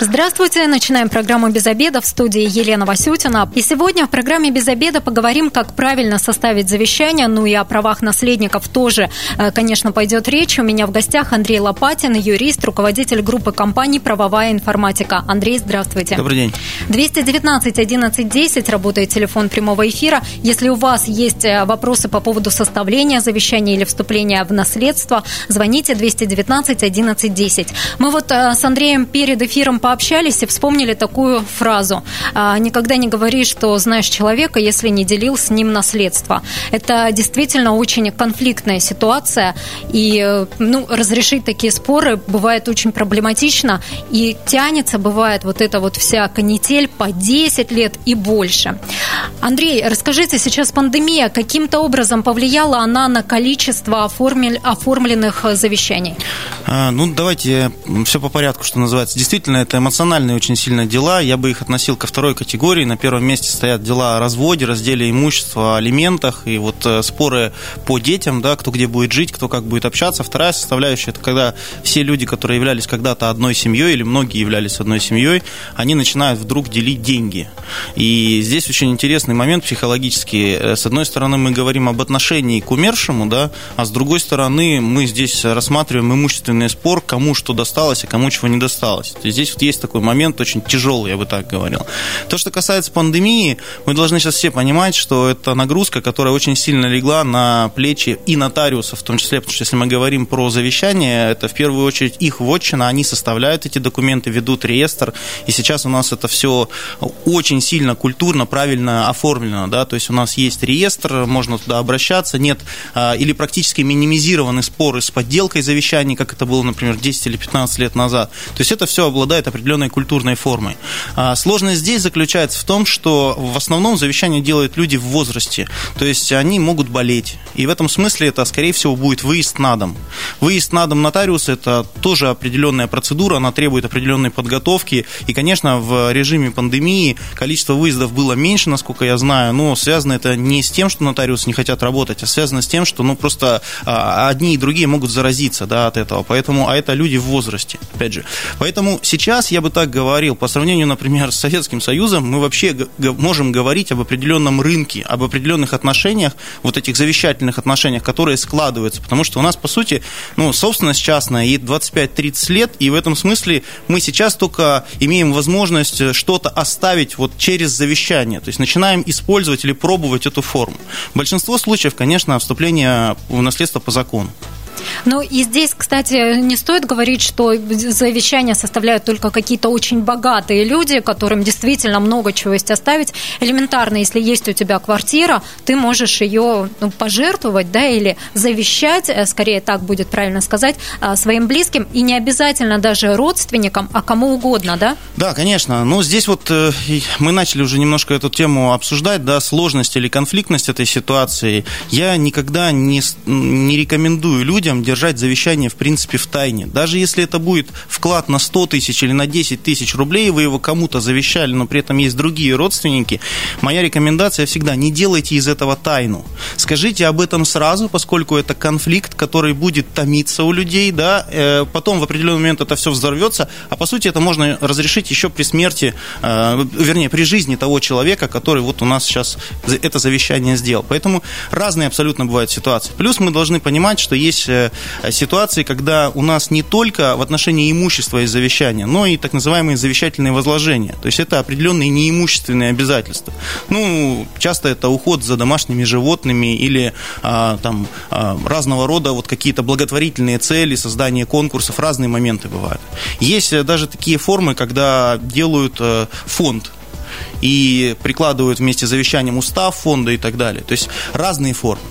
Здравствуйте, начинаем программу «Без обеда» в студии Елена Васютина. И сегодня в программе «Без обеда» поговорим, как правильно составить завещание, ну и о правах наследников тоже, э, конечно, пойдет речь. У меня в гостях Андрей Лопатин, юрист, руководитель группы компаний «Правовая информатика». Андрей, здравствуйте. Добрый день. 219 11 10 работает телефон прямого эфира. Если у вас есть э, вопросы по поводу составления завещания или вступления в наследство, звоните 219 11 10. Мы вот э, с Андреем перед эфиром пообщались и вспомнили такую фразу. «А, «Никогда не говори, что знаешь человека, если не делил с ним наследство». Это действительно очень конфликтная ситуация, и ну, разрешить такие споры бывает очень проблематично, и тянется, бывает, вот эта вот вся канитель по 10 лет и больше. Андрей, расскажите, сейчас пандемия, каким-то образом повлияла она на количество оформленных завещаний? А, ну, давайте все по порядку, что называется. Действительно, это эмоциональные очень сильно дела. Я бы их относил ко второй категории. На первом месте стоят дела о разводе, разделе имущества, алиментах и вот э, споры по детям, да, кто где будет жить, кто как будет общаться. Вторая составляющая – это когда все люди, которые являлись когда-то одной семьей или многие являлись одной семьей, они начинают вдруг делить деньги. И здесь очень интересный момент психологический. Э, с одной стороны, мы говорим об отношении к умершему, да, а с другой стороны, мы здесь рассматриваем имущественный спор, кому что досталось, а кому чего не досталось. Здесь вот есть такой момент очень тяжелый, я бы так говорил. То, что касается пандемии, мы должны сейчас все понимать, что это нагрузка, которая очень сильно легла на плечи и нотариусов в том числе, потому что если мы говорим про завещание, это в первую очередь их вотчина, они составляют эти документы, ведут реестр, и сейчас у нас это все очень сильно культурно, правильно оформлено, да, то есть у нас есть реестр, можно туда обращаться, нет а, или практически минимизированы споры с подделкой завещаний, как это было, например, 10 или 15 лет назад. То есть это все обладает определенной культурной формой. А сложность здесь заключается в том, что в основном завещание делают люди в возрасте, то есть они могут болеть. И в этом смысле это, скорее всего, будет выезд на дом. Выезд на дом нотариуса – это тоже определенная процедура, она требует определенной подготовки. И, конечно, в режиме пандемии количество выездов было меньше, насколько я знаю, но связано это не с тем, что нотариусы не хотят работать, а связано с тем, что ну, просто а, одни и другие могут заразиться да, от этого. Поэтому, а это люди в возрасте, опять же. Поэтому сейчас я бы так говорил, по сравнению, например, с Советским Союзом, мы вообще можем говорить об определенном рынке, об определенных отношениях, вот этих завещательных отношениях, которые складываются, потому что у нас, по сути, ну, собственность частная, ей 25-30 лет, и в этом смысле мы сейчас только имеем возможность что-то оставить вот через завещание, то есть начинаем использовать или пробовать эту форму. Большинство случаев, конечно, вступление в наследство по закону. Ну и здесь, кстати, не стоит говорить, что завещания составляют только какие-то очень богатые люди, которым действительно много чего есть оставить. Элементарно, если есть у тебя квартира, ты можешь ее ну, пожертвовать, да, или завещать, э, скорее так будет правильно сказать, э, своим близким, и не обязательно даже родственникам, а кому угодно, да? Да, конечно. Ну, здесь вот э, мы начали уже немножко эту тему обсуждать, да, сложность или конфликтность этой ситуации. Я никогда не, не рекомендую людям людям держать завещание, в принципе, в тайне. Даже если это будет вклад на 100 тысяч или на 10 тысяч рублей, вы его кому-то завещали, но при этом есть другие родственники, моя рекомендация всегда, не делайте из этого тайну. Скажите об этом сразу, поскольку это конфликт, который будет томиться у людей, да, э, потом в определенный момент это все взорвется, а по сути это можно разрешить еще при смерти, э, вернее, при жизни того человека, который вот у нас сейчас это завещание сделал. Поэтому разные абсолютно бывают ситуации. Плюс мы должны понимать, что есть э, ситуации, когда у нас не только в отношении имущества есть завещания, но и так называемые завещательные возложения. То есть это определенные неимущественные обязательства. Ну, часто это уход за домашними животными или а, там а, разного рода вот какие-то благотворительные цели, создание конкурсов, разные моменты бывают. Есть даже такие формы, когда делают э, фонд и прикладывают вместе с завещанием устав фонда и так далее. То есть разные формы.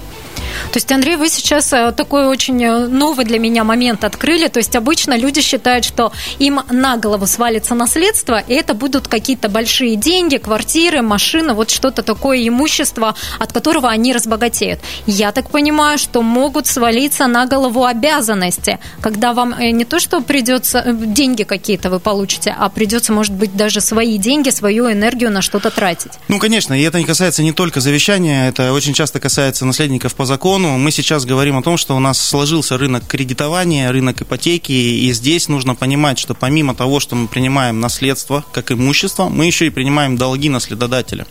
То есть, Андрей, вы сейчас э, такой очень э, новый для меня момент открыли. То есть, обычно люди считают, что им на голову свалится наследство, и это будут какие-то большие деньги, квартиры, машины, вот что-то такое имущество, от которого они разбогатеют. Я так понимаю, что могут свалиться на голову обязанности, когда вам э, не то, что придется деньги какие-то вы получите, а придется, может быть, даже свои деньги, свою энергию на что-то тратить. Ну, конечно, и это не касается не только завещания, это очень часто касается наследников по закону. Мы сейчас говорим о том, что у нас сложился рынок кредитования, рынок ипотеки, и здесь нужно понимать, что помимо того, что мы принимаем наследство как имущество, мы еще и принимаем долги наследодателя.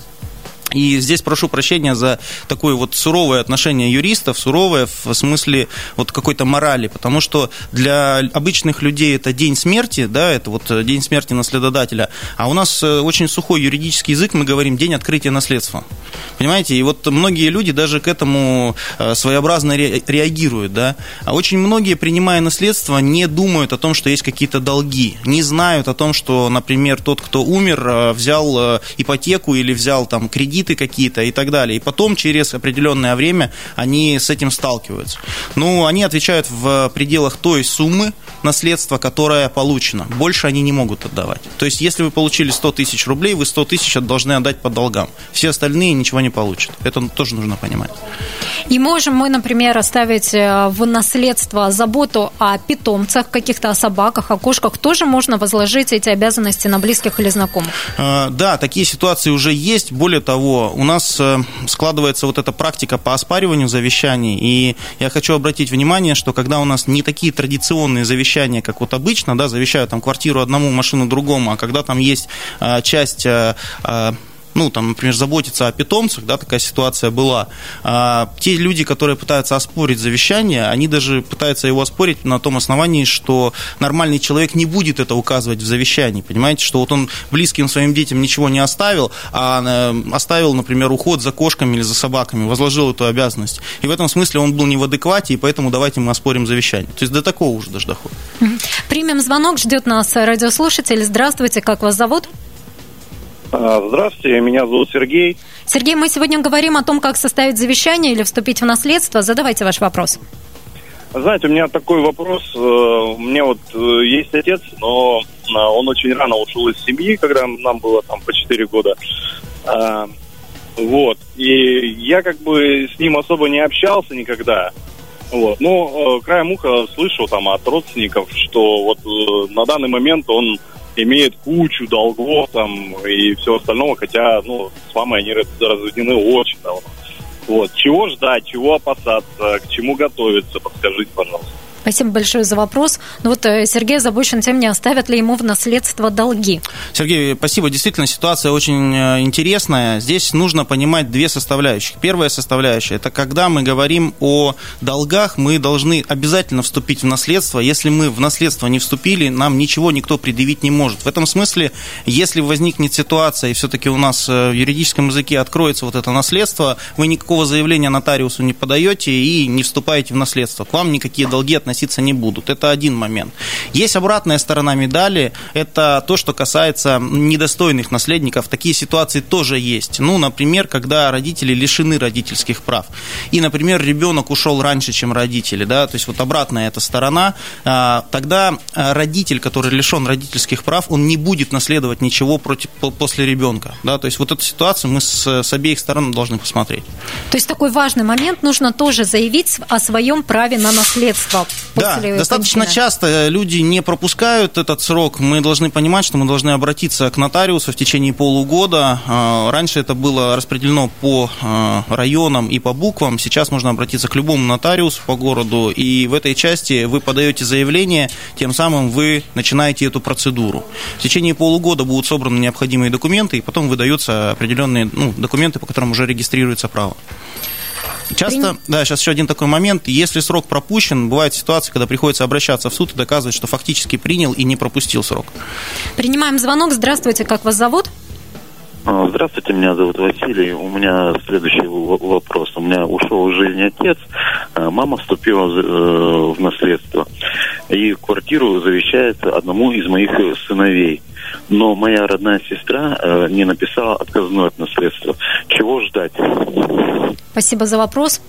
И здесь прошу прощения за такое вот суровое отношение юристов, суровое в смысле вот какой-то морали, потому что для обычных людей это день смерти, да, это вот день смерти наследодателя, а у нас э, очень сухой юридический язык, мы говорим день открытия наследства. Понимаете, и вот многие люди даже к этому э, своеобразно реагируют, да. А очень многие, принимая наследство, не думают о том, что есть какие-то долги, не знают о том, что, например, тот, кто умер, э, взял ипотеку или взял там кредит, кредиты какие-то и так далее. И потом через определенное время они с этим сталкиваются. Ну, они отвечают в пределах той суммы наследства, которая получена. Больше они не могут отдавать. То есть, если вы получили 100 тысяч рублей, вы 100 тысяч должны отдать по долгам. Все остальные ничего не получат. Это тоже нужно понимать. И можем мы, например, оставить э, в наследство заботу о питомцах, каких-то о собаках, о кошках. Тоже можно возложить эти обязанности на близких или знакомых? Э, да, такие ситуации уже есть. Более того, у нас э, складывается вот эта практика по оспариванию завещаний, и я хочу обратить внимание, что когда у нас не такие традиционные завещания, как вот обычно, да, завещают там квартиру одному, машину другому, а когда там есть э, часть э, ну, там, например, заботиться о питомцах, да, такая ситуация была. А, те люди, которые пытаются оспорить завещание, они даже пытаются его оспорить на том основании, что нормальный человек не будет это указывать в завещании, понимаете, что вот он близким своим детям ничего не оставил, а э, оставил, например, уход за кошками или за собаками, возложил эту обязанность. И в этом смысле он был не в адеквате, и поэтому давайте мы оспорим завещание. То есть до такого уже даже доходит. Примем звонок, ждет нас радиослушатель. Здравствуйте, как вас зовут? А, здравствуйте, меня зовут Сергей. Сергей, мы сегодня говорим о том, как составить завещание или вступить в наследство. Задавайте ваш вопрос. Знаете, у меня такой вопрос. Э, у меня вот э, есть отец, но э, он очень рано ушел из семьи, когда нам было там по 4 года. А, вот. И я как бы с ним особо не общался никогда. Вот. Но краем уха слышал там от родственников, что вот на данный момент он имеет кучу долгов там и все остальное, хотя, ну, с мамой они разведены очень давно. Вот. Чего ждать, чего опасаться, к чему готовиться, подскажите, пожалуйста. Спасибо большое за вопрос. Ну вот э, Сергей озабочен тем, не оставят ли ему в наследство долги. Сергей, спасибо. Действительно, ситуация очень э, интересная. Здесь нужно понимать две составляющих. Первая составляющая – это когда мы говорим о долгах, мы должны обязательно вступить в наследство. Если мы в наследство не вступили, нам ничего никто предъявить не может. В этом смысле, если возникнет ситуация, и все-таки у нас э, в юридическом языке откроется вот это наследство, вы никакого заявления нотариусу не подаете и не вступаете в наследство. К вам никакие долги относительно относиться не будут. Это один момент. Есть обратная сторона медали, это то, что касается недостойных наследников. Такие ситуации тоже есть. Ну, например, когда родители лишены родительских прав. И, например, ребенок ушел раньше, чем родители, да, то есть вот обратная эта сторона, а, тогда а, родитель, который лишен родительских прав, он не будет наследовать ничего против, после ребенка, да, то есть вот эту ситуацию мы с, с обеих сторон должны посмотреть. То есть такой важный момент, нужно тоже заявить о своем праве на наследство да, достаточно кончины. часто люди не пропускают этот срок. Мы должны понимать, что мы должны обратиться к нотариусу в течение полугода. А, раньше это было распределено по а, районам и по буквам. Сейчас можно обратиться к любому нотариусу по городу. И в этой части вы подаете заявление, тем самым вы начинаете эту процедуру. В течение полугода будут собраны необходимые документы, и потом выдаются определенные ну, документы, по которым уже регистрируется право. Часто, да, сейчас еще один такой момент. Если срок пропущен, бывает ситуация, когда приходится обращаться в суд и доказывать, что фактически принял и не пропустил срок. Принимаем звонок. Здравствуйте, как вас зовут? А, здравствуйте, меня зовут Василий. У меня следующий вопрос. У меня ушел из жизни отец, а мама вступила э, в наследство. И квартиру завещает одному из моих сыновей. Но моя родная сестра э, не написала отказную от наследства. Чего ждать? Спасибо за вопрос.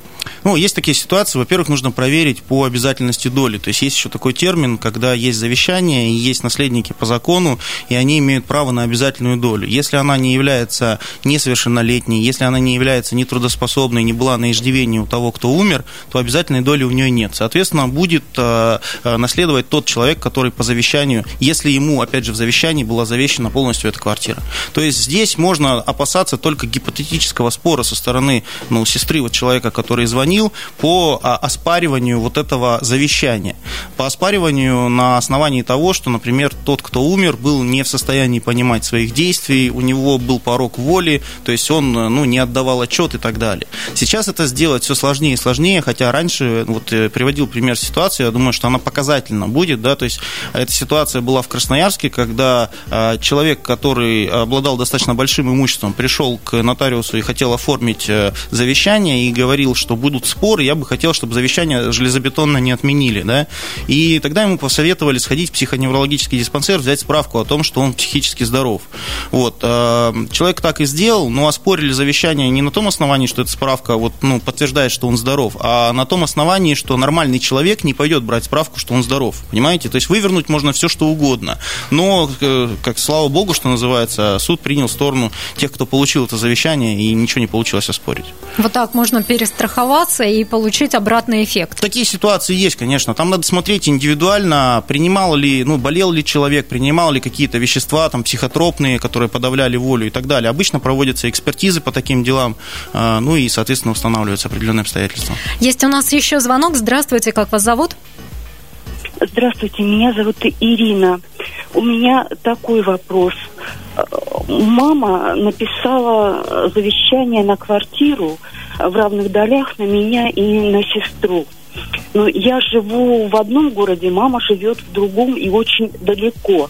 Ну, есть такие ситуации. Во-первых, нужно проверить по обязательности доли. То есть есть еще такой термин, когда есть завещание и есть наследники по закону, и они имеют право на обязательную долю. Если она не является несовершеннолетней, если она не является нетрудоспособной, не была на иждивении у того, кто умер, то обязательной доли у нее нет. Соответственно, будет э, э, наследовать тот человек, который по завещанию, если ему, опять же, в завещании была завещана полностью эта квартира. То есть здесь можно опасаться только гипотетического спора со стороны ну, сестры вот человека, который звонил, по а, оспариванию вот этого завещания. По оспариванию на основании того, что, например, тот, кто умер, был не в состоянии понимать своих действий, у него был порог воли, то есть он ну, не отдавал отчет и так далее. Сейчас это сделать все сложнее и сложнее, хотя раньше, вот э, приводил пример ситуации, я думаю, что она показательна будет, да, то есть эта ситуация была в Красноярске, когда а, человек, который обладал достаточно большим имуществом, пришел к нотариусу и хотел оформить э, завещание и говорил, что будут споры, я бы хотел, чтобы завещание железобетонно не отменили, да, и тогда ему посоветовали сходить в психоневрологический диспансер, взять справку о том, что он психически здоров. Вот. А, человек так и сделал, но оспорили завещание не на том основании, что эта справка вот, ну, подтверждает, что он здоров, а на том основании, что нормальный человек не пойдет брать справку, что он здоров. Понимаете? То есть вывернуть можно все, что угодно. Но, э, как слава богу, что называется, суд принял сторону тех, кто получил это завещание, и ничего не получилось оспорить. Вот так можно перестраховаться и получить обратный эффект. Такие ситуации есть, конечно. Там надо смотреть индивидуально, принимал ли, ну, болел ли человек, принимал ли какие-то вещества, там, психотропные, которые подавляли волю и так далее. Обычно проводятся экспертизы по таким делам, а, ну и, соответственно, устанавливаются определенные обстоятельства. Есть у нас еще звонок. Здравствуйте, как вас зовут? Здравствуйте, меня зовут Ирина. У меня такой вопрос. Мама написала завещание на квартиру в равных долях на меня и на сестру. Но я живу в одном городе, мама живет в другом и очень далеко.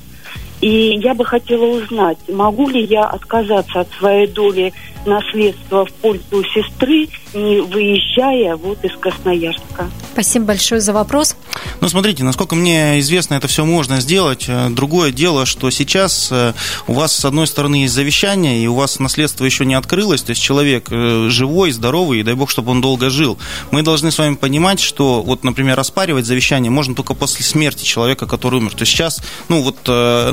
И я бы хотела узнать, могу ли я отказаться от своей доли наследства в пользу сестры, не выезжая вот из Красноярска. Спасибо большое за вопрос. Ну, смотрите, насколько мне известно, это все можно сделать. Э, другое дело, что сейчас э, у вас, с одной стороны, есть завещание, и у вас наследство еще не открылось, то есть человек э, живой, здоровый, и дай бог, чтобы он долго жил. Мы должны с вами понимать, что, вот, например, оспаривать завещание можно только после смерти человека, который умер. То есть сейчас, ну, вот,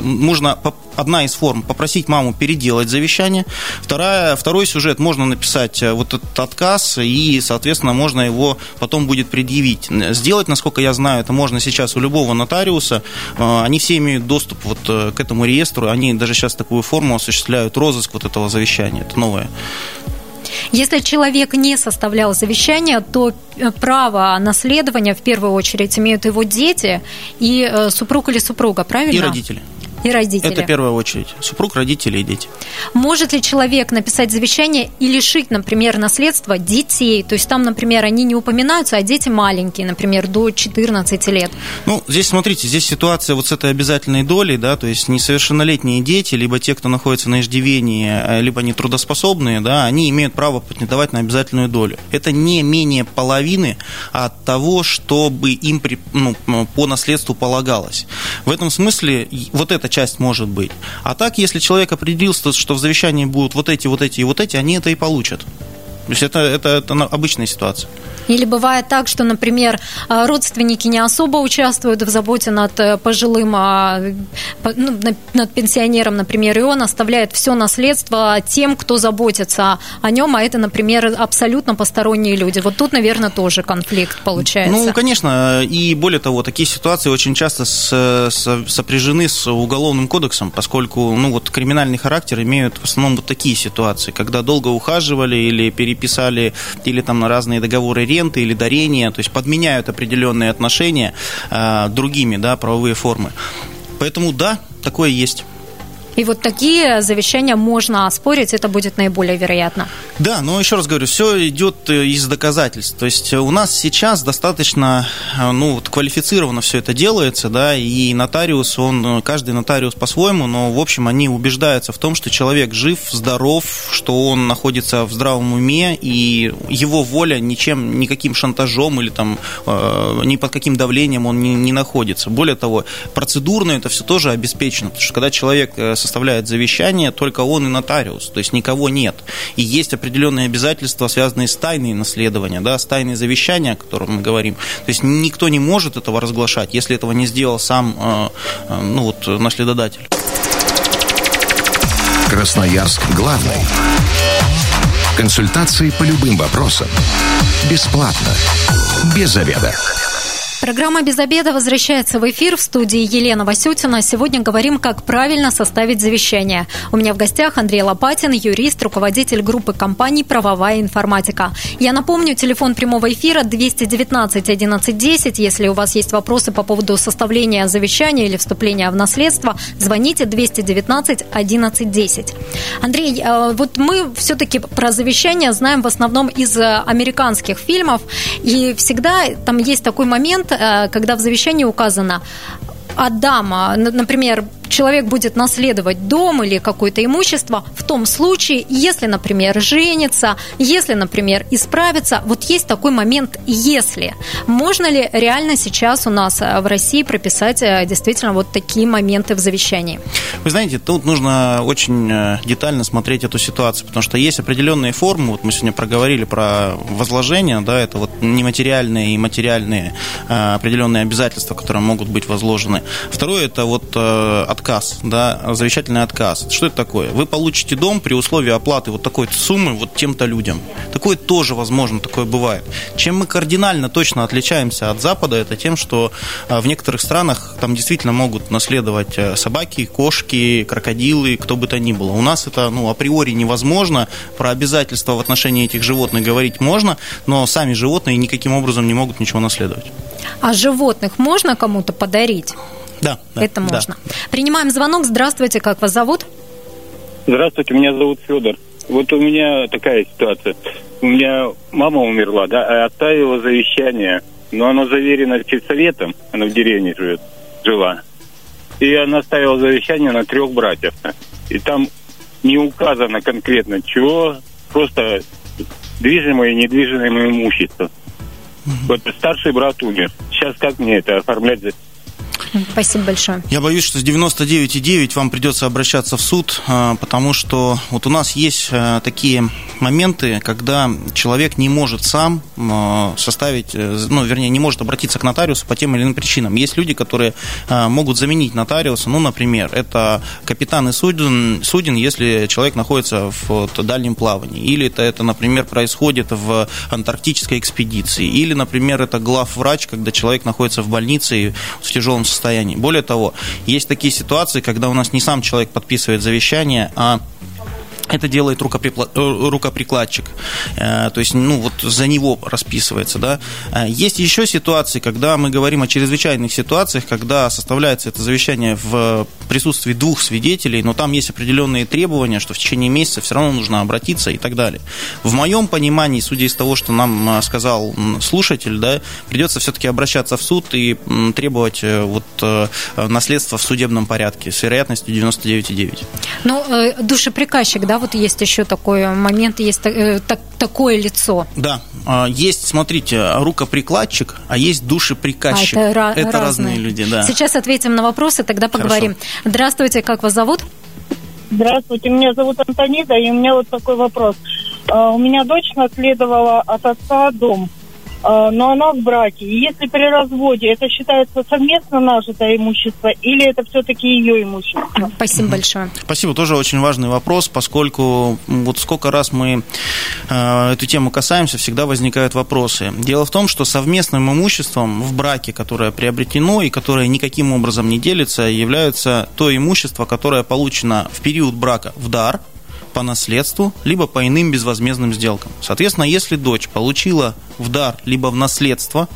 можно, одна из форм, попросить маму переделать завещание, вторая, второй сюжет, можно написать вот этот отказ, и, соответственно, можно его потом будет предъявить. Сделать, насколько я знаю, это можно сейчас у любого нотариуса. Э, они все имеют доступ вот э, к этому реестру. Они даже сейчас такую форму осуществляют, розыск вот этого завещания. Это новое. Если человек не составлял завещание, то э, право наследования в первую очередь имеют его дети и супруг или супруга, правильно? И родители и родители. Это в первую очередь. Супруг, родители и дети. Может ли человек написать завещание и лишить, например, наследства детей? То есть там, например, они не упоминаются, а дети маленькие, например, до 14 лет. Ну, здесь, смотрите, здесь ситуация вот с этой обязательной долей, да, то есть несовершеннолетние дети, либо те, кто находится на иждивении, э, либо они трудоспособные, да, они имеют право претендовать на обязательную долю. Это не менее половины от того, чтобы им при, ну, по наследству полагалось. В этом смысле вот эта часть может быть. А так, если человек определился, что в завещании будут вот эти, вот эти и вот эти, они это и получат. То есть это, это, это обычная ситуация. Или бывает так, что, например, э, родственники не особо участвуют в заботе над э, пожилым, а, ну, над пенсионером, например, и он оставляет все наследство тем, кто заботится о нем, а это, например, абсолютно посторонние люди. Вот тут, наверное, тоже конфликт получается. Ну, конечно, и более того, такие ситуации очень часто с, с, сопряжены с уголовным кодексом, поскольку, ну, вот криминальный характер имеют в основном вот такие ситуации, когда долго ухаживали или переписали, или там на разные договоры ренты или дарения, то есть подменяют определенные отношения э, другими, да, правовые формы. Поэтому да, такое есть. И вот такие завещания можно оспорить, это будет наиболее вероятно. Да, но еще раз говорю, все идет э, из доказательств. То есть у нас сейчас достаточно э, ну, вот квалифицированно все это делается, да, и нотариус, он, э, каждый нотариус по-своему, но, в общем, они убеждаются в том, что человек жив, здоров, что он находится в здравом уме, и его воля ничем, никаким шантажом или там э, ни под каким давлением он не, не находится. Более того, процедурно это все тоже обеспечено, потому что когда человек составляет завещание, только он и нотариус, то есть никого нет. И есть определенные обязательства, связанные с тайной наследования, да, с тайной завещания, о котором мы говорим. То есть никто не может этого разглашать, если этого не сделал сам э, э, ну, вот, наследодатель. Красноярск главный. Консультации по любым вопросам. Бесплатно. Без заведа. Программа «Без обеда» возвращается в эфир в студии Елена Васютина. Сегодня говорим, как правильно составить завещание. У меня в гостях Андрей Лопатин, юрист, руководитель группы компаний «Правовая информатика». Я напомню, телефон прямого эфира 219 11 10. Если у вас есть вопросы по поводу составления завещания или вступления в наследство, звоните 219 11 10. Андрей, э, вот мы все-таки про завещание знаем в основном из американских фильмов, и всегда там есть такой момент, Э, когда в завещании указано отдам, например, человек будет наследовать дом или какое-то имущество в том случае, если, например, женится, если, например, исправится. Вот есть такой момент «если». Можно ли реально сейчас у нас э, в России прописать э, действительно вот такие моменты в завещании? Вы знаете, тут нужно очень э, детально смотреть эту ситуацию, потому что есть определенные формы, вот мы сегодня проговорили про возложение, да, это вот нематериальные и материальные определенные обязательства, которые могут быть возложены. Второе, это вот отказ, да, завещательный отказ. Что это такое? Вы получите дом при условии оплаты вот такой суммы вот тем-то людям. Такое тоже возможно, такое бывает. Чем мы кардинально точно отличаемся от Запада, это тем, что а, в некоторых странах там действительно могут наследовать э, собаки, кошки, крокодилы, кто бы то ни было. У нас это ну, априори невозможно. Про обязательства в отношении этих животных говорить можно, но сами животные никаким образом не могут ничего наследовать. А животных можно кому-то подарить? Да. да Это можно. Да. Принимаем звонок. Здравствуйте, как вас зовут? Здравствуйте, меня зовут Федор. Вот у меня такая ситуация. У меня мама умерла, да, а оставила завещание, но оно заверено сельсоветом, она в деревне живет, жила. И она оставила завещание на трех братьев. И там не указано конкретно чего, просто движимое и недвижимое имущество. Вот старший брат умер. Сейчас как мне это оформлять Спасибо большое. Я боюсь, что с 99,9 вам придется обращаться в суд, а, потому что вот у нас есть а, такие моменты, когда человек не может сам а, составить, э, ну, вернее, не может обратиться к нотариусу по тем или иным причинам. Есть люди, которые могут заменить нотариуса, ну, например, это капитаны суден, суден если человек находится в дальнем плавании, или это, это, например, происходит в антарктической экспедиции, или, например, это главврач, когда человек находится в больнице в тяжелом состоянии состоянии. Более того, есть такие ситуации, когда у нас не сам человек подписывает завещание, а это делает э, рукоприкладчик, э, то есть, ну, вот за него расписывается, да. Э, есть еще ситуации, когда мы говорим о чрезвычайных ситуациях, когда составляется это завещание в присутствии двух свидетелей, но там есть определенные требования, что в течение месяца все равно нужно обратиться и так далее. В моем понимании, судя из того, что нам сказал слушатель, да, придется все-таки обращаться в суд и требовать вот наследство в судебном порядке с вероятностью 99,9. Ну, душеприказчик, да, вот есть еще такой момент, есть э, так, такое лицо. Да, а, есть, смотрите, рукоприкладчик, а есть душеприказчик. А, это, это разные. разные люди, да. Сейчас ответим на вопросы, тогда поговорим. Хорошо. Здравствуйте, как вас зовут? Здравствуйте, меня зовут Антонида, и у меня вот такой вопрос. А, у меня дочь наследовала от отца дом. А, но она в браке. И если при разводе это считается совместно нажитое имущество или это все-таки ее имущество? Спасибо большое. Спасибо, тоже очень важный вопрос, поскольку вот сколько раз мы э, эту тему касаемся, всегда возникают вопросы. Дело в том, что совместным имуществом в браке, которое приобретено и которое никаким образом не делится, является то имущество, которое получено в период брака в дар – по наследству, либо по иным безвозмездным сделкам. Соответственно, если дочь получила в дар, либо в наследство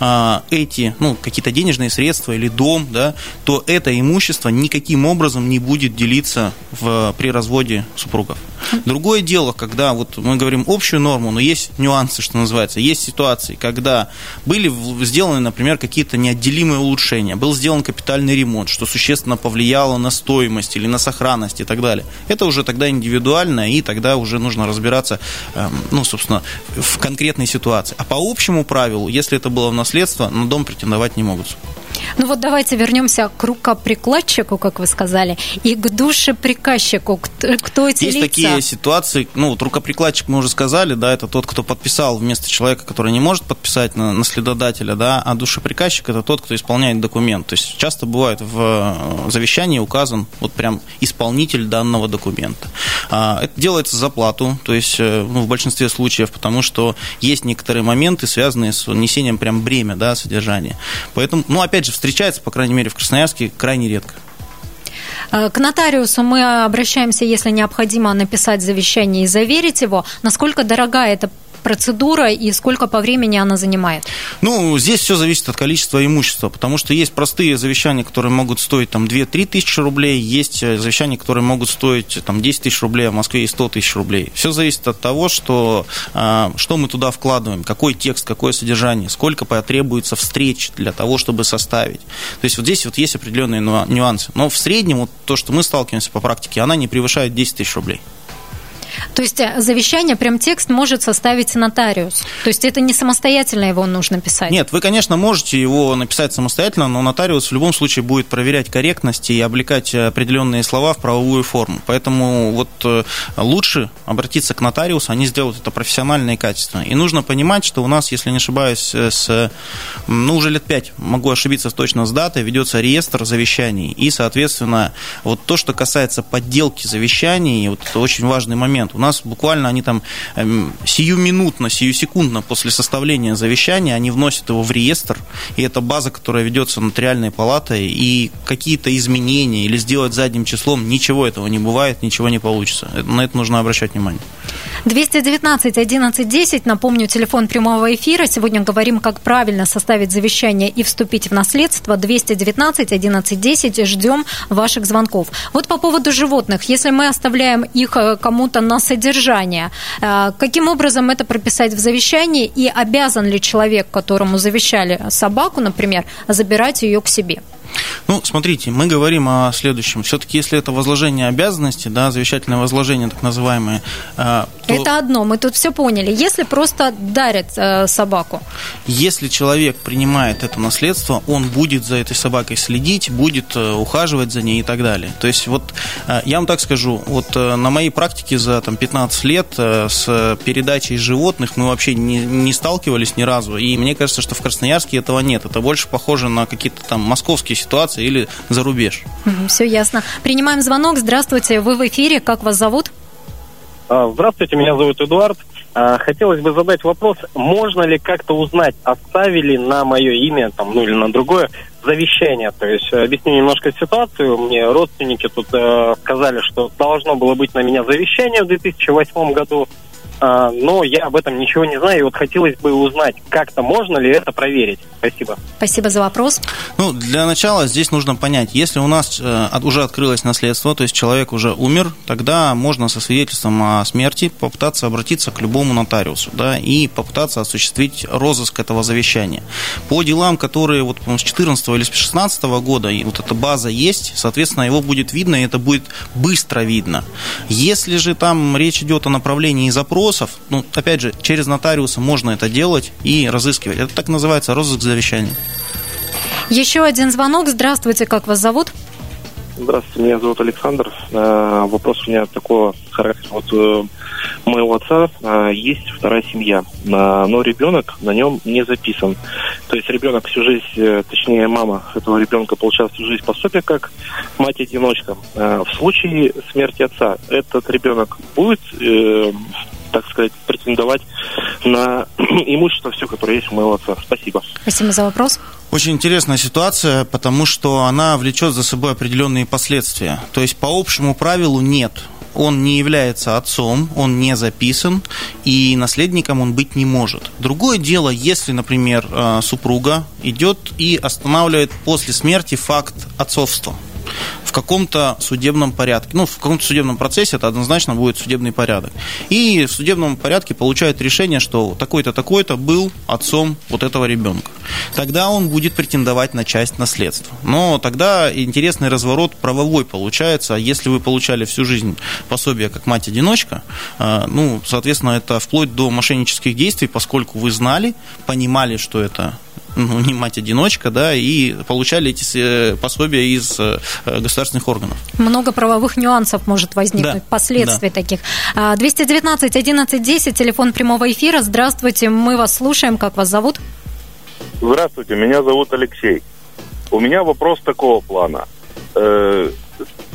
а, эти, ну, какие-то денежные средства или дом, да, то это имущество никаким образом не будет делиться в, при разводе супругов. Другое дело, когда вот мы говорим общую норму, но есть нюансы, что называется. Есть ситуации, когда были сделаны, например, какие-то неотделимые улучшения, был сделан капитальный ремонт, что существенно повлияло на стоимость или на сохранность и так далее. Это уже тогда индивидуально и тогда уже нужно разбираться, эм, ну, собственно, в конкретной ситуации. А по общему правилу, если это было в наследство, на дом претендовать не могут. Ну вот давайте вернемся к рукоприкладчику, как вы сказали, и к душеприказчику. Кто, эти Есть лица? такие ситуации, ну, вот рукоприкладчик мы уже сказали, да, это тот, кто подписал вместо человека, который не может подписать на наследодателя, да, а душеприказчик это тот, кто исполняет документ. То есть часто бывает в э, завещании указан вот прям исполнитель данного документа. А, Это делается за плату, то есть э, ну, в большинстве случаев, потому что есть некоторые моменты, связанные с несением прям бремя, да, содержания. Поэтому, ну, опять же, встречается, по крайней мере, в Красноярске крайне редко. Э, К нотариусу мы обращаемся, если необходимо написать завещание и заверить его. Насколько дорога эта процедура и сколько по времени она занимает? Ну, здесь все зависит от количества имущества, потому что есть простые завещания, которые могут стоить там 2-3 тысячи рублей, есть э, завещания, которые могут стоить там 10 тысяч рублей, а в Москве и 100 тысяч рублей. Все зависит от того, что, э, что мы туда вкладываем, какой текст, какое содержание, сколько потребуется встреч для того, чтобы составить. То есть вот здесь вот есть определенные нюа- нюансы. Но в среднем вот то, что мы сталкиваемся по практике, она не превышает 10 тысяч рублей. То есть э, завещание, прям текст может составить нотариус. То есть это не самостоятельно его нужно писать. Нет, вы, конечно, можете его написать самостоятельно, но нотариус в любом случае будет проверять корректность и облекать определенные слова в правовую форму. Поэтому вот э, лучше обратиться к нотариусу, они сделают это профессионально и качественно. И нужно понимать, что у нас, если не ошибаюсь, э, с, ну, уже лет пять, могу ошибиться точно с датой, ведется реестр завещаний. И, соответственно, вот то, что касается подделки завещаний, вот это очень важный момент. У нас буквально они там эм, сиюминутно, сиюсекундно после составления завещания они вносят его в реестр, и это база, которая ведется нотариальной палатой, и какие-то изменения или сделать задним числом, ничего этого не бывает, ничего не получится. На это нужно обращать внимание. 219 11 10, напомню, телефон прямого эфира. Сегодня говорим, как правильно составить завещание и вступить в наследство. 219 11 10, ждем ваших звонков. Вот по поводу животных. Если мы оставляем их э, кому-то на содержание, э, каким образом это прописать в завещании и обязан ли человек, которому завещали собаку, например, забирать ее к себе? Ну, смотрите, мы говорим о следующем. Все-таки, если это возложение обязанности, да, завещательное возложение, так называемое, э, то Это одно, мы тут все поняли. Если просто дарят э, собаку, если человек принимает это наследство, он будет за этой собакой следить, будет э, ухаживать за ней и так далее. То есть вот э, я вам так скажу, вот э, на моей практике за там, 15 лет э, с передачей животных мы вообще не, не сталкивались ни разу. И мне кажется, что в Красноярске этого нет. Это больше похоже на какие-то там московские ситуации или за рубеж. все ясно. Принимаем звонок. Здравствуйте, вы в эфире. Как вас зовут? А, Здравствуйте, меня зовут Эдуард. А, Хотелось бы задать вопрос, можно ли как-то узнать, оставили на мое имя, там, ну или на другое, завещание. То есть э, объясню немножко ситуацию. Мне родственники тут э, сказали, что должно было быть на меня завещание в 2008 году, но я об этом ничего не знаю. И вот хотелось бы узнать, как-то можно ли это проверить. Спасибо. Спасибо за вопрос. Ну, для начала здесь нужно понять, если у нас э, от- уже открылось наследство, то есть человек уже умер, тогда можно со свидетельством о смерти попытаться обратиться к любому нотариусу, да, и попытаться осуществить розыск этого завещания. По делам, которые вот, по-моему, с 14 или с 16 года, и вот эта база есть, соответственно, его будет видно, и это будет быстро видно. Если же там речь идет о направлении запросов, ну, опять же, через нотариуса можно это делать и разыскивать. Это так называется розыск завещания. Еще один звонок. Здравствуйте, как вас зовут? Здравствуйте, меня зовут Александр. Э, Вопрос у меня такого характера. Вот э, у моего отца э, есть вторая семья, но ребенок на нем не записан. То есть ребенок всю жизнь, э, точнее мама этого ребенка получала всю жизнь пособие как мать-одиночка. Э, В случае смерти отца этот ребенок будет, э, так сказать, претендовать на имущество все, которое есть у моего отца. Спасибо. Спасибо за вопрос. Очень интересная ситуация, потому что она влечет за собой определенные последствия. То есть по общему правилу нет. Он не является отцом, он не записан, и наследником он быть не может. Другое дело, если, например, э, супруга идет и останавливает после смерти факт отцовства в каком-то судебном порядке. Ну, в каком-то судебном процессе это однозначно будет судебный порядок. И в судебном порядке получает решение, что такой-то, такой-то был отцом вот этого ребенка. Тогда он будет претендовать на часть наследства. Но тогда интересный разворот правовой получается. Если вы получали всю жизнь пособие как мать-одиночка, э, ну, соответственно, это вплоть до мошеннических действий, поскольку вы знали, понимали, что это ну, не мать-одиночка, да, и получали эти э, пособия из э, государственных органов. Много правовых нюансов может возникнуть, да, последствий да. таких. 219 11 10, телефон прямого эфира. Здравствуйте, мы вас слушаем. Как вас зовут? Здравствуйте, меня зовут Алексей. У меня вопрос такого плана. Э,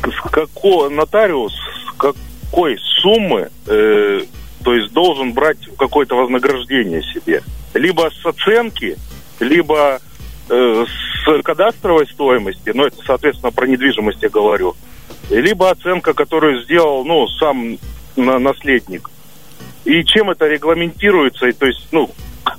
с какого нотариус, с какой суммы, э, то есть должен брать какое-то вознаграждение себе? Либо с оценки, либо э, с кадастровой стоимости, ну это, соответственно, про недвижимость я говорю, либо оценка, которую сделал, ну, сам на наследник. И чем это регламентируется, и то есть, ну,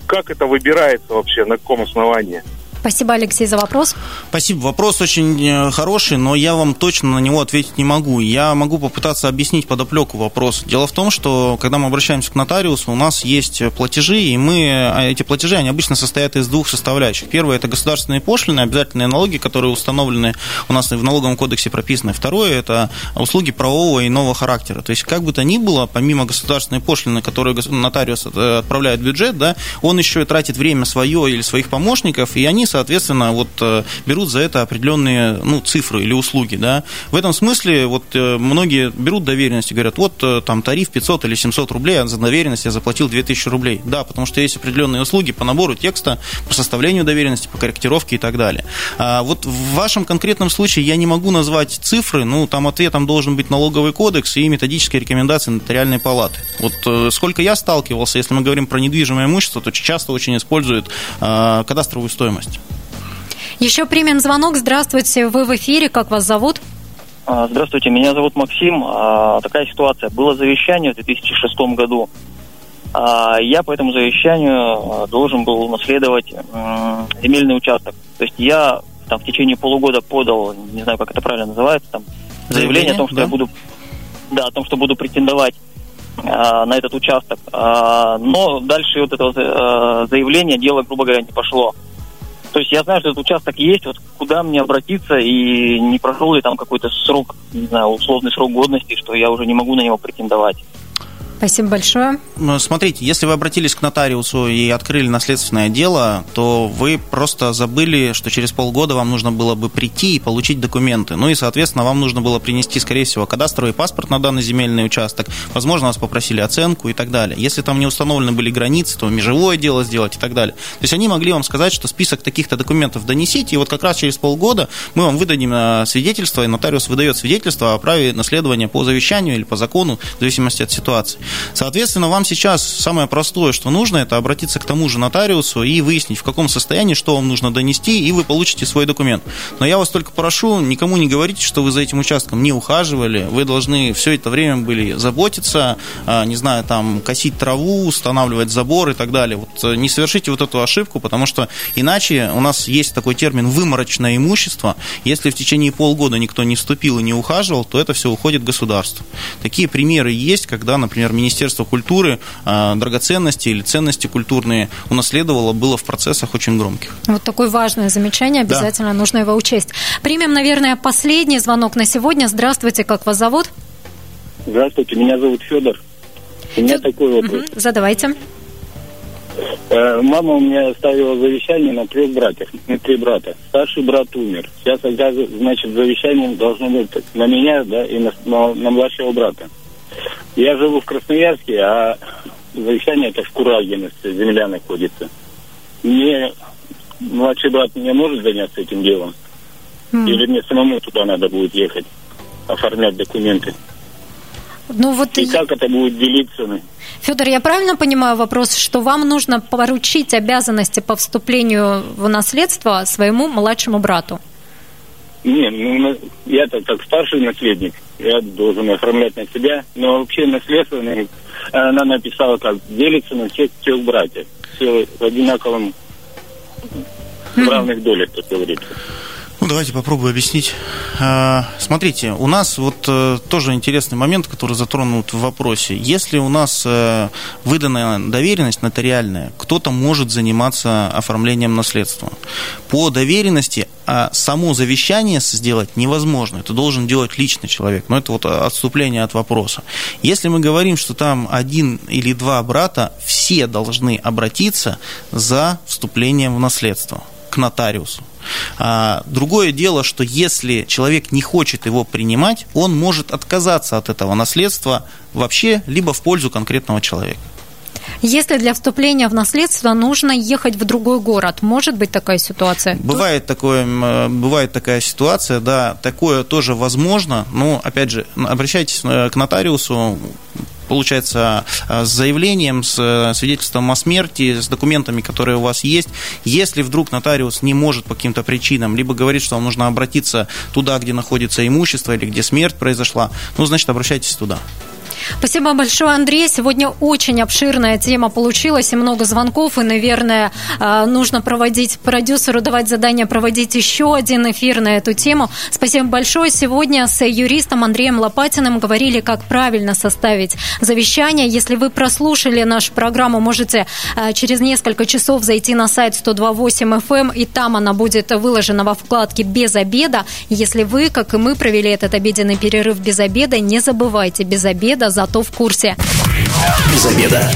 как это выбирается вообще, на каком основании? Спасибо, Алексей, за вопрос. Спасибо. Вопрос очень э, хороший, но я вам точно на него ответить не могу. Я могу попытаться объяснить подоплеку вопроса. Дело в том, что когда мы обращаемся к нотариусу, у нас есть платежи, и мы, а эти платежи, они обычно состоят из двух составляющих. Первое – это государственные пошлины, обязательные налоги, которые установлены у нас в налоговом кодексе прописаны. Второе – это услуги правового и иного характера. То есть, как бы то ни было, помимо государственной пошлины, которую нотариус э, отправляет в бюджет, да, он еще и тратит время свое или своих помощников, и они соответственно, вот э, берут за это определенные ну, цифры или услуги. Да. В этом смысле вот э, многие берут доверенность и говорят, вот э, там тариф 500 или 700 рублей, а за доверенность я заплатил 2000 рублей. Да, потому что есть определенные услуги по набору текста, по составлению доверенности, по корректировке и так далее. А вот в вашем конкретном случае я не могу назвать цифры, ну, там ответом должен быть налоговый кодекс и методические рекомендации нотариальной палаты. Вот сколько я сталкивался, если мы говорим про недвижимое имущество, то часто очень используют кадастровую стоимость. Еще примем звонок. Здравствуйте, вы в эфире. Как вас зовут? А, здравствуйте, меня зовут Максим. А, такая ситуация. Было завещание в 2006 году. А, я по этому завещанию должен был наследовать земельный участок. То есть я там в течение полугода подал, не знаю, как это правильно называется, там заявление, заявление о том, что да? я буду, да, о том, что буду претендовать на этот участок. но дальше вот этого заявления дело, грубо говоря, не пошло. То есть я знаю, что этот участок есть, вот куда мне обратиться, и не прошел ли там какой-то срок, не знаю, условный срок годности, что я уже не могу на него претендовать. Спасибо большое. Смотрите, если вы обратились к нотариусу и открыли наследственное дело, то вы просто забыли, что через полгода вам нужно было бы прийти и получить документы. Ну и, соответственно, вам нужно было принести, скорее всего, кадастровый паспорт на данный земельный участок. Возможно, вас попросили оценку и так далее. Если там не установлены были границы, то межевое дело сделать и так далее. То есть они могли вам сказать, что список таких-то документов донесите, и вот как раз через полгода мы вам выдадим э, свидетельство, и нотариус выдает свидетельство о праве наследования по завещанию или по закону, в зависимости от ситуации. Соответственно, вам сейчас самое простое, что нужно, это обратиться к тому же нотариусу и выяснить, в каком состоянии, что вам нужно донести, и вы получите свой документ. Но я вас только прошу, никому не говорите, что вы за этим участком не ухаживали, вы должны все это время были заботиться, а, не знаю, там, косить траву, устанавливать забор и так далее. Вот э, не совершите вот эту ошибку, потому что иначе у нас есть такой термин «выморочное имущество». Если в течение полгода никто не вступил и не ухаживал, то это все уходит государству. Такие примеры есть, когда, например, Министерство культуры а, драгоценности или ценности культурные унаследовало, было в процессах очень громких. Вот такое важное замечание, обязательно да. нужно его учесть. Примем, наверное, последний звонок на сегодня. Здравствуйте, как вас зовут? Здравствуйте, меня зовут Федор. У меня Фед... такой вопрос. Угу. Задавайте. Э, мама у меня оставила завещание на трех братьев, на три брата. Старший брат умер. Сейчас, значит, завещание должно быть на меня, да, и на, на, на младшего брата. Я живу в Красноярске, а завещание это в Курагино, земля находится. Мне младший брат не может заняться этим делом? Mm. Или мне самому туда надо будет ехать, оформлять документы? Ну вот и как это будет делиться? Федор, я правильно понимаю вопрос, что вам нужно поручить обязанности по вступлению в наследство своему младшему брату? Не, ну я-то как старший наследник, я должен оформлять на себя, но вообще наследственный, она написала, как делится на всех трех братьев, все в одинаковом, в равных долях, как говорится. Ну, давайте попробую объяснить. А, смотрите, у нас вот э, тоже интересный момент, который затронут в вопросе. Если у нас э, выданная доверенность нотариальная, кто-то может заниматься оформлением наследства. По доверенности а само завещание сделать невозможно. Это должен делать личный человек. Но это вот отступление от вопроса. Если мы говорим, что там один или два брата, все должны обратиться за вступлением в наследство к нотариусу. А, другое дело, что если человек не хочет его принимать, он может отказаться от этого наследства вообще, либо в пользу конкретного человека. Если для вступления в наследство нужно ехать в другой город, может быть такая ситуация? Бывает, такое, э, бывает такая ситуация, да, такое тоже возможно, но, опять же, обращайтесь э, к нотариусу, получается, э, с заявлением, с э, свидетельством о смерти, с документами, которые у вас есть. Если вдруг нотариус не может по каким-то причинам, либо говорит, что вам нужно обратиться туда, где находится имущество или где смерть произошла, ну, значит, обращайтесь туда. Спасибо большое, Андрей. Сегодня очень обширная тема получилась и много звонков, и, наверное, э, нужно проводить продюсеру, давать задание проводить еще один эфир на эту тему. Спасибо большое. Сегодня с юристом Андреем Лопатиным говорили, как правильно составить завещание. Если вы прослушали нашу программу, можете э, через несколько часов зайти на сайт 128 FM, эм, и там она будет выложена во вкладке «Без обеда». Если вы, как и мы, провели этот обеденный перерыв без обеда, не забывайте, без обеда зато в курсе. Без обеда.